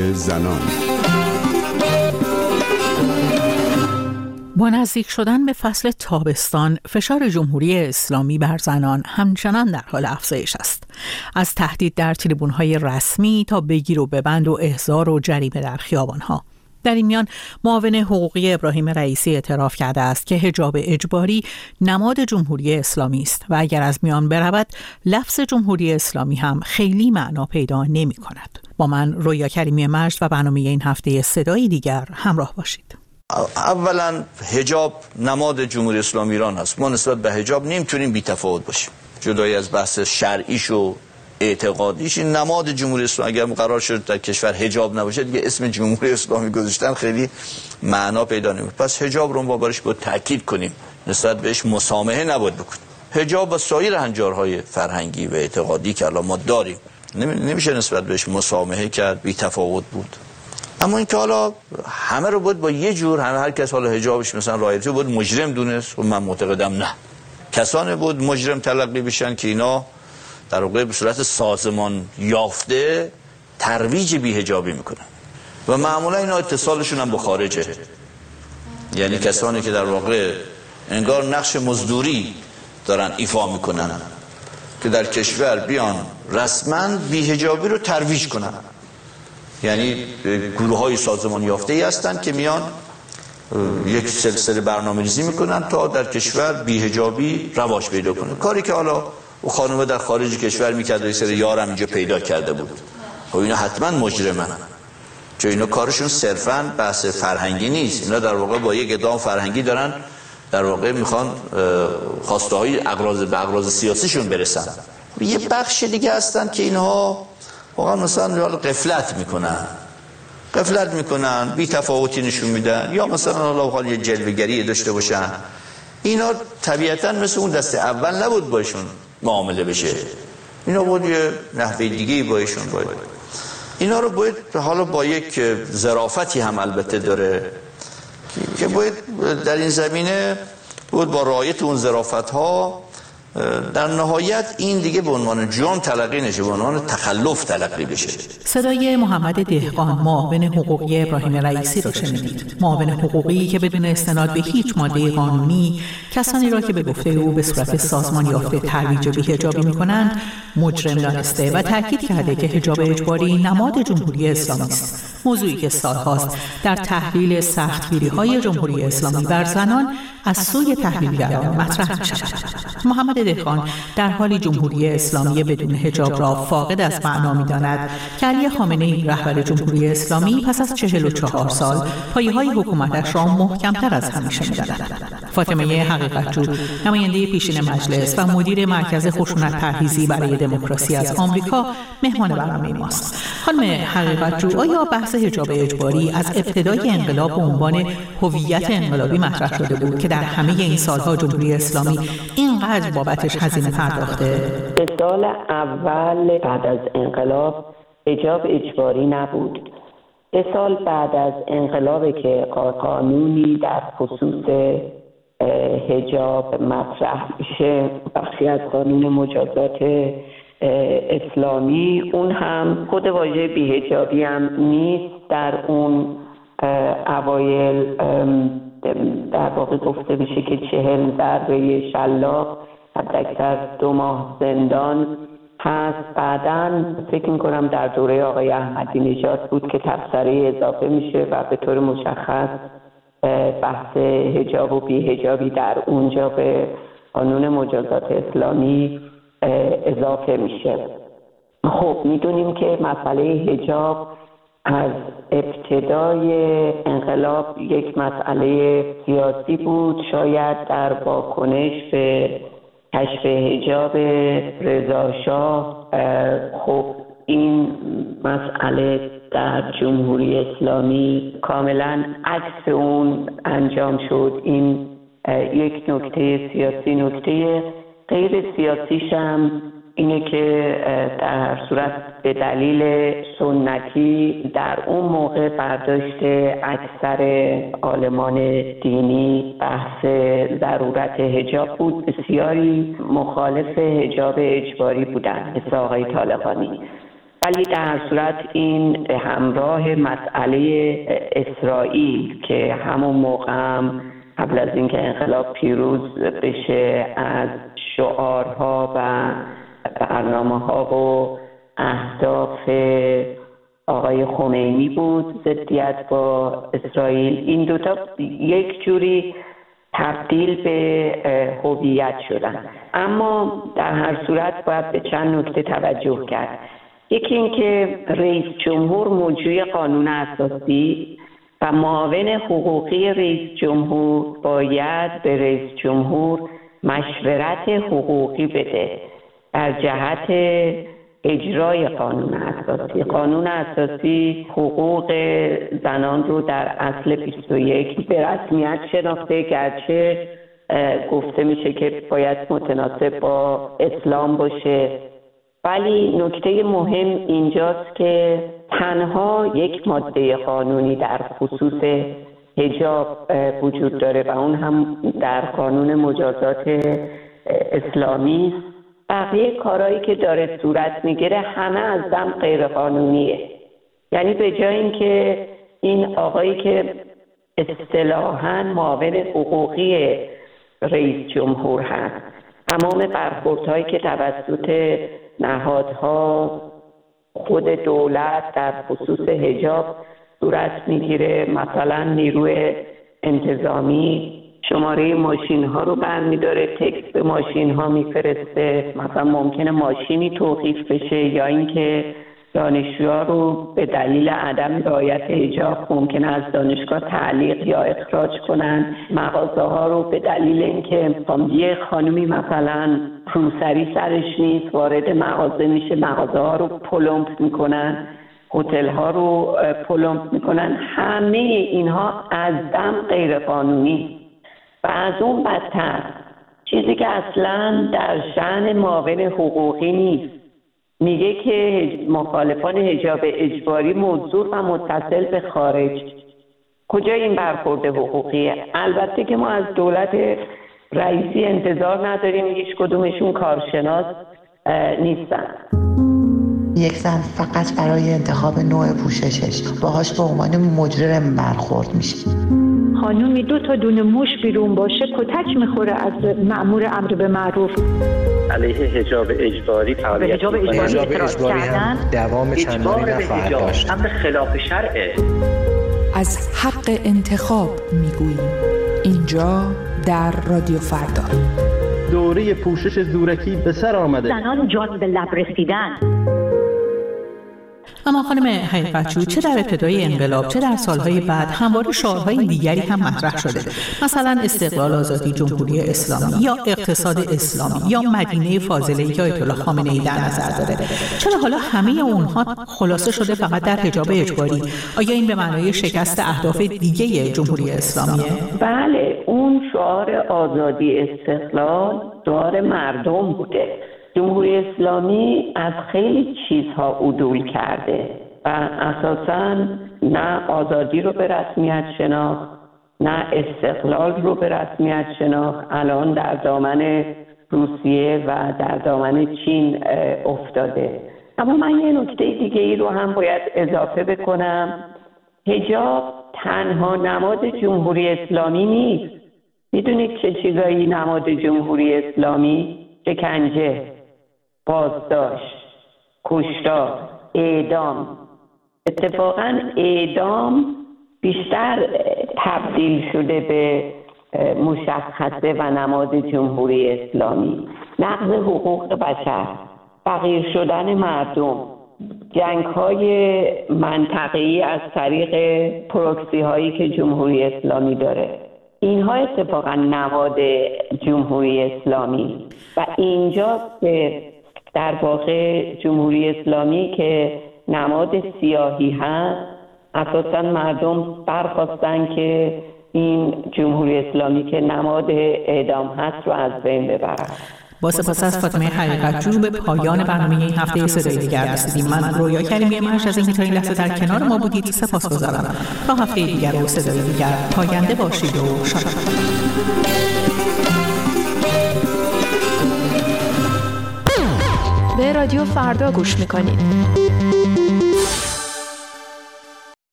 زنان. با نزدیک شدن به فصل تابستان فشار جمهوری اسلامی بر زنان همچنان در حال افزایش است. از تهدید در های رسمی تا بگیر و ببند و احضار و جریمه در ها در این میان معاون حقوقی ابراهیم رئیسی اعتراف کرده است که حجاب اجباری نماد جمهوری اسلامی است و اگر از میان برود لفظ جمهوری اسلامی هم خیلی معنا پیدا نمی کند. با من رویا کریمی مجد و برنامه این هفته صدای دیگر همراه باشید. اولا هجاب نماد جمهوری اسلامی ایران است ما نسبت به هجاب نمی‌تونیم بی تفاوت باشیم جدای از بحث شرعیش و اعتقادیش این نماد جمهوری اسلامی. اگر قرار شد در کشور هجاب نباشه دیگه اسم جمهوری اسلامی گذاشتن خیلی معنا پیدا نمی‌کنه. پس هجاب رو ما بارش با تاکید کنیم. نسبت بهش مسامحه نباید بکنیم. هجاب و سایر هنجارهای فرهنگی و اعتقادی که الان ما داریم نمیشه نسبت بهش مسامحه کرد بی تفاوت بود. اما اینکه حالا همه رو بود با یه جور همه هر کس حالا حجابش مثلا رایتی بود مجرم دونست. و من معتقدم نه. کسانی بود مجرم تلقی بشن که اینا در واقع به صورت سازمان یافته ترویج بیهجابی می‌کنن و معمولا اینا اتصالشون هم با خارجه. یعنی کسانی که در واقع انگار نقش مزدوری دارن ایفا می‌کنن که در کشور بیان رسما بیهجابی رو ترویج کنن. یعنی گروه های سازمان یافته ای هستند که میان یک سلسله برنامه ریزی می‌کنن تا در کشور بیهجابی رواج پیدا کنه کاری که حالا او خانومه در خارج کشور می‌کرد و سر یارم اینجا پیدا کرده بود. و خب اینا حتما مجرمن. چون اینا کارشون صرفا بحث فرهنگی نیست. اینا در واقع با یک ادام فرهنگی دارن. در واقع می‌خوان خواسته های اقراض به اقراض سیاسیشون برسن. یه بخش دیگه هستن که اینها واقعا مثلا قفلت می‌کنن. قفلت می‌کنن بی تفاوتی نشون میدن. یا مثلا حالا یه جلوگری داشته باشن. اینا طبیعتا مثل اون دست اول نبود باشون. معامله بشه. اینا بود یه نحوه دیگه بایشون باید. اینا رو باید حالا با یک زرافتی هم البته داره که باید در این زمینه بود با رایت اون زرافت ها در نهایت این دیگه به عنوان جرم تلقی نشه به عنوان تخلف تلقی بشه. صدای محمد دهقان معاون حقوقی ابراهیم رئیسی را شنیدید. معاون حقوقی که بدون استناد به هیچ ماده قانونی کسانی را که به گفته او به صورت سازمان یافته ترویج بیهجابی می‌کنند مجرم دانسته و تاکید کرده که حجاب اجباری نماد جمهوری اسلامی است. موضوعی که سالهاست در تحلیل سختگیری های جمهوری اسلامی بر زنان از سوی تحلیلگران مطرح می محمد دهقان در حالی جمهوری اسلامی بدون حجاب را فاقد از معنا می داند که علی خامنه ای رهبر جمهوری اسلامی پس از چهل و چهار سال پایه های حکومتش را محکمتر از همیشه می فاطمه حقیقتجو نماینده پیشین مجلس و مدیر مرکز خشونت پرهیزی برای دموکراسی از آمریکا مهمان برنامه ماست. خانم حقیقتجو آیا بحث حجاب اجباری از ابتدای انقلاب به عنوان هویت انقلابی مطرح شده بود که در همه این سالها جمهوری اسلامی اینقدر بابتش هزینه پرداخته؟ به سال اول بعد از انقلاب حجاب اجباری نبود. به سال بعد از انقلاب که قانونی در خصوص هجاب مطرح میشه بخشی از قانون مجازات اسلامی. اون هم خود واژه بیهجابی هم نیست. در اون اوایل در واقع گفته بشه که چهل ضربه شلاق حد دو ماه زندان هست. بعدا فکر می‌کنم در دوره آقای احمدی نژاد بود که تبصره اضافه میشه و به طور مشخص بحث هجاب و بیهجابی در اونجا به قانون مجازات اسلامی اضافه میشه. خب می‌دونیم که مسئله هجاب از ابتدای انقلاب یک مسئله سیاسی بود. شاید در واکنش به کشف هجاب رضاشاه خب این مسئله در جمهوری اسلامی کاملا عکس اون انجام شد. این یک نکته سیاسی. نکته غیر سیاسیش هم اینه که در هر صورت به دلیل سنتی در اون موقع برداشت اکثر آلمان دینی بحث ضرورت هجاب بود. بسیاری مخالف هجاب اجباری بودن مثل آقای طالقانی ولی در صورت این همراه مسئله اسرائیل که همون موقع هم قبل از اینکه انقلاب پیروز بشه از شعارها و برنامه ها و اهداف آقای خمینی بود ضدیت با اسرائیل این دوتا یک جوری تبدیل به هویت شدن. اما در هر صورت باید به چند نکته توجه کرد. یکی اینکه رئیس جمهور موجوی قانون اساسی و معاون حقوقی رئیس جمهور باید به رئیس جمهور مشورت حقوقی بده در جهت اجرای قانون اساسی. قانون اساسی حقوق زنان رو در اصل 21 به رسمیت شناخته گرچه گفته میشه که باید متناسب با اسلام باشه. ولی نکته مهم اینجاست که تنها یک ماده قانونی در خصوص هجاب وجود داره و اون هم در قانون مجازات اسلامی. بقیه کارهایی که داره صورت می‌گیره همه از دم غیر قانونیه یعنی به جای اینکه این آقایی که اصطلاحا معاون حقوقی رئیس جمهور هست تمام برخوردهایی که توسط نهادها خود دولت در خصوص هجاب صورت می‌گیره مثلا نیروی انتظامی شماره ماشین ها رو برمیداره تکس به ماشین ها میفرسته مثلا ممکنه ماشینی توقیف بشه یا اینکه دانشجوها رو به دلیل عدم رعایت حجاب ممکن از دانشگاه تعلیق یا اخراج کنن مغازه ها رو به دلیل اینکه یه خانمی مثلا روسری سرش نیست وارد مغازه میشه مغازه ها رو پلمپ می‌کنن. هتل ها رو پلمپ می‌کنن. همه اینها از دم غیر قانونی و از اون بدتر چیزی که اصلا در شعن معاون حقوقی نیست. میگه که مخالفان هجاب اجباری موضوع و متصل به خارج. کجا این برخورد حقوقیه البته که ما از دولت رئیسی انتظار نداریم هیچ کدومشون کارشناس نیستن. یک زن فقط برای انتخاب نوع پوششش. باهاش به عنوان مجرم برخورد میشه. خانومی دو تا دونه موش بیرون باشه کتک می‌خوره از مأمور امر به معروف. علیه حجاب اجباری به حجاب اجباری اعتراض کردن. دوام چندانی نخواهد داشت. امر خلاف شرعه. از حق انتخاب می‌گوییم. اینجا در رادیو فردا. دوره پوشش زورکی به سر آمده. زنان جان به لب رسیدن. اما خانم حقیقتجو چه در ابتدای انقلاب چه در سالهای بعد همواره شعارهای دیگری هم مطرح شده. مثلا استقلال آزادی جمهوری اسلامی یا اقتصاد اسلامی یا مدینه فاضله یا ایت الله خامنه ای در نظر داره. چرا حالا همه اونها خلاصه شده فقط در حجاب اجباری؟ آیا این به معنای شکست اهداف دیگه جمهوری اسلامیه؟ بله اون شعار آزادی استقلال شعار مردم بوده. جمهوری اسلامی از خیلی چیزها عدول کرده و اساسا نه آزادی رو به رسمیت شناخت نه استقلال رو به رسمیت شناخت. الان در دامن روسیه و در دامن چین افتاده. اما من یه نکته دیگه ای رو هم باید اضافه بکنم. هجاب تنها نماد جمهوری اسلامی نیست. می‌دونید چه چیزایی نماد جمهوری اسلامی؟ شکنجه. بازداشت کشتار اعدام. اتفاقا اعدام بیشتر تبدیل شده به مشخصه و نماد جمهوری اسلامی. نقض حقوق بشر فقیر شدن مردم جنگ های منطقی از طریق پروکسی هایی که جمهوری اسلامی داره. اینها اتفاقا نماد جمهوری اسلامی. و اینجا که در واقع جمهوری اسلامی که نماد سیاهی هست اساسا مردم برخواستن که این جمهوری اسلامی که نماد اعدام هست رو از بین ببرن. با سپاس از فاطمه حقیقت جو به پایان برنامه این هفته صدای دیگر رسیدیم. من رویا کریمی مرش از اینکه تا این لحظه در کنار ما بودید سپاس گذارم تا هفته دیگر و صدای دیگر پاینده باشید و شاد رادیو فردا گوش می‌کنید.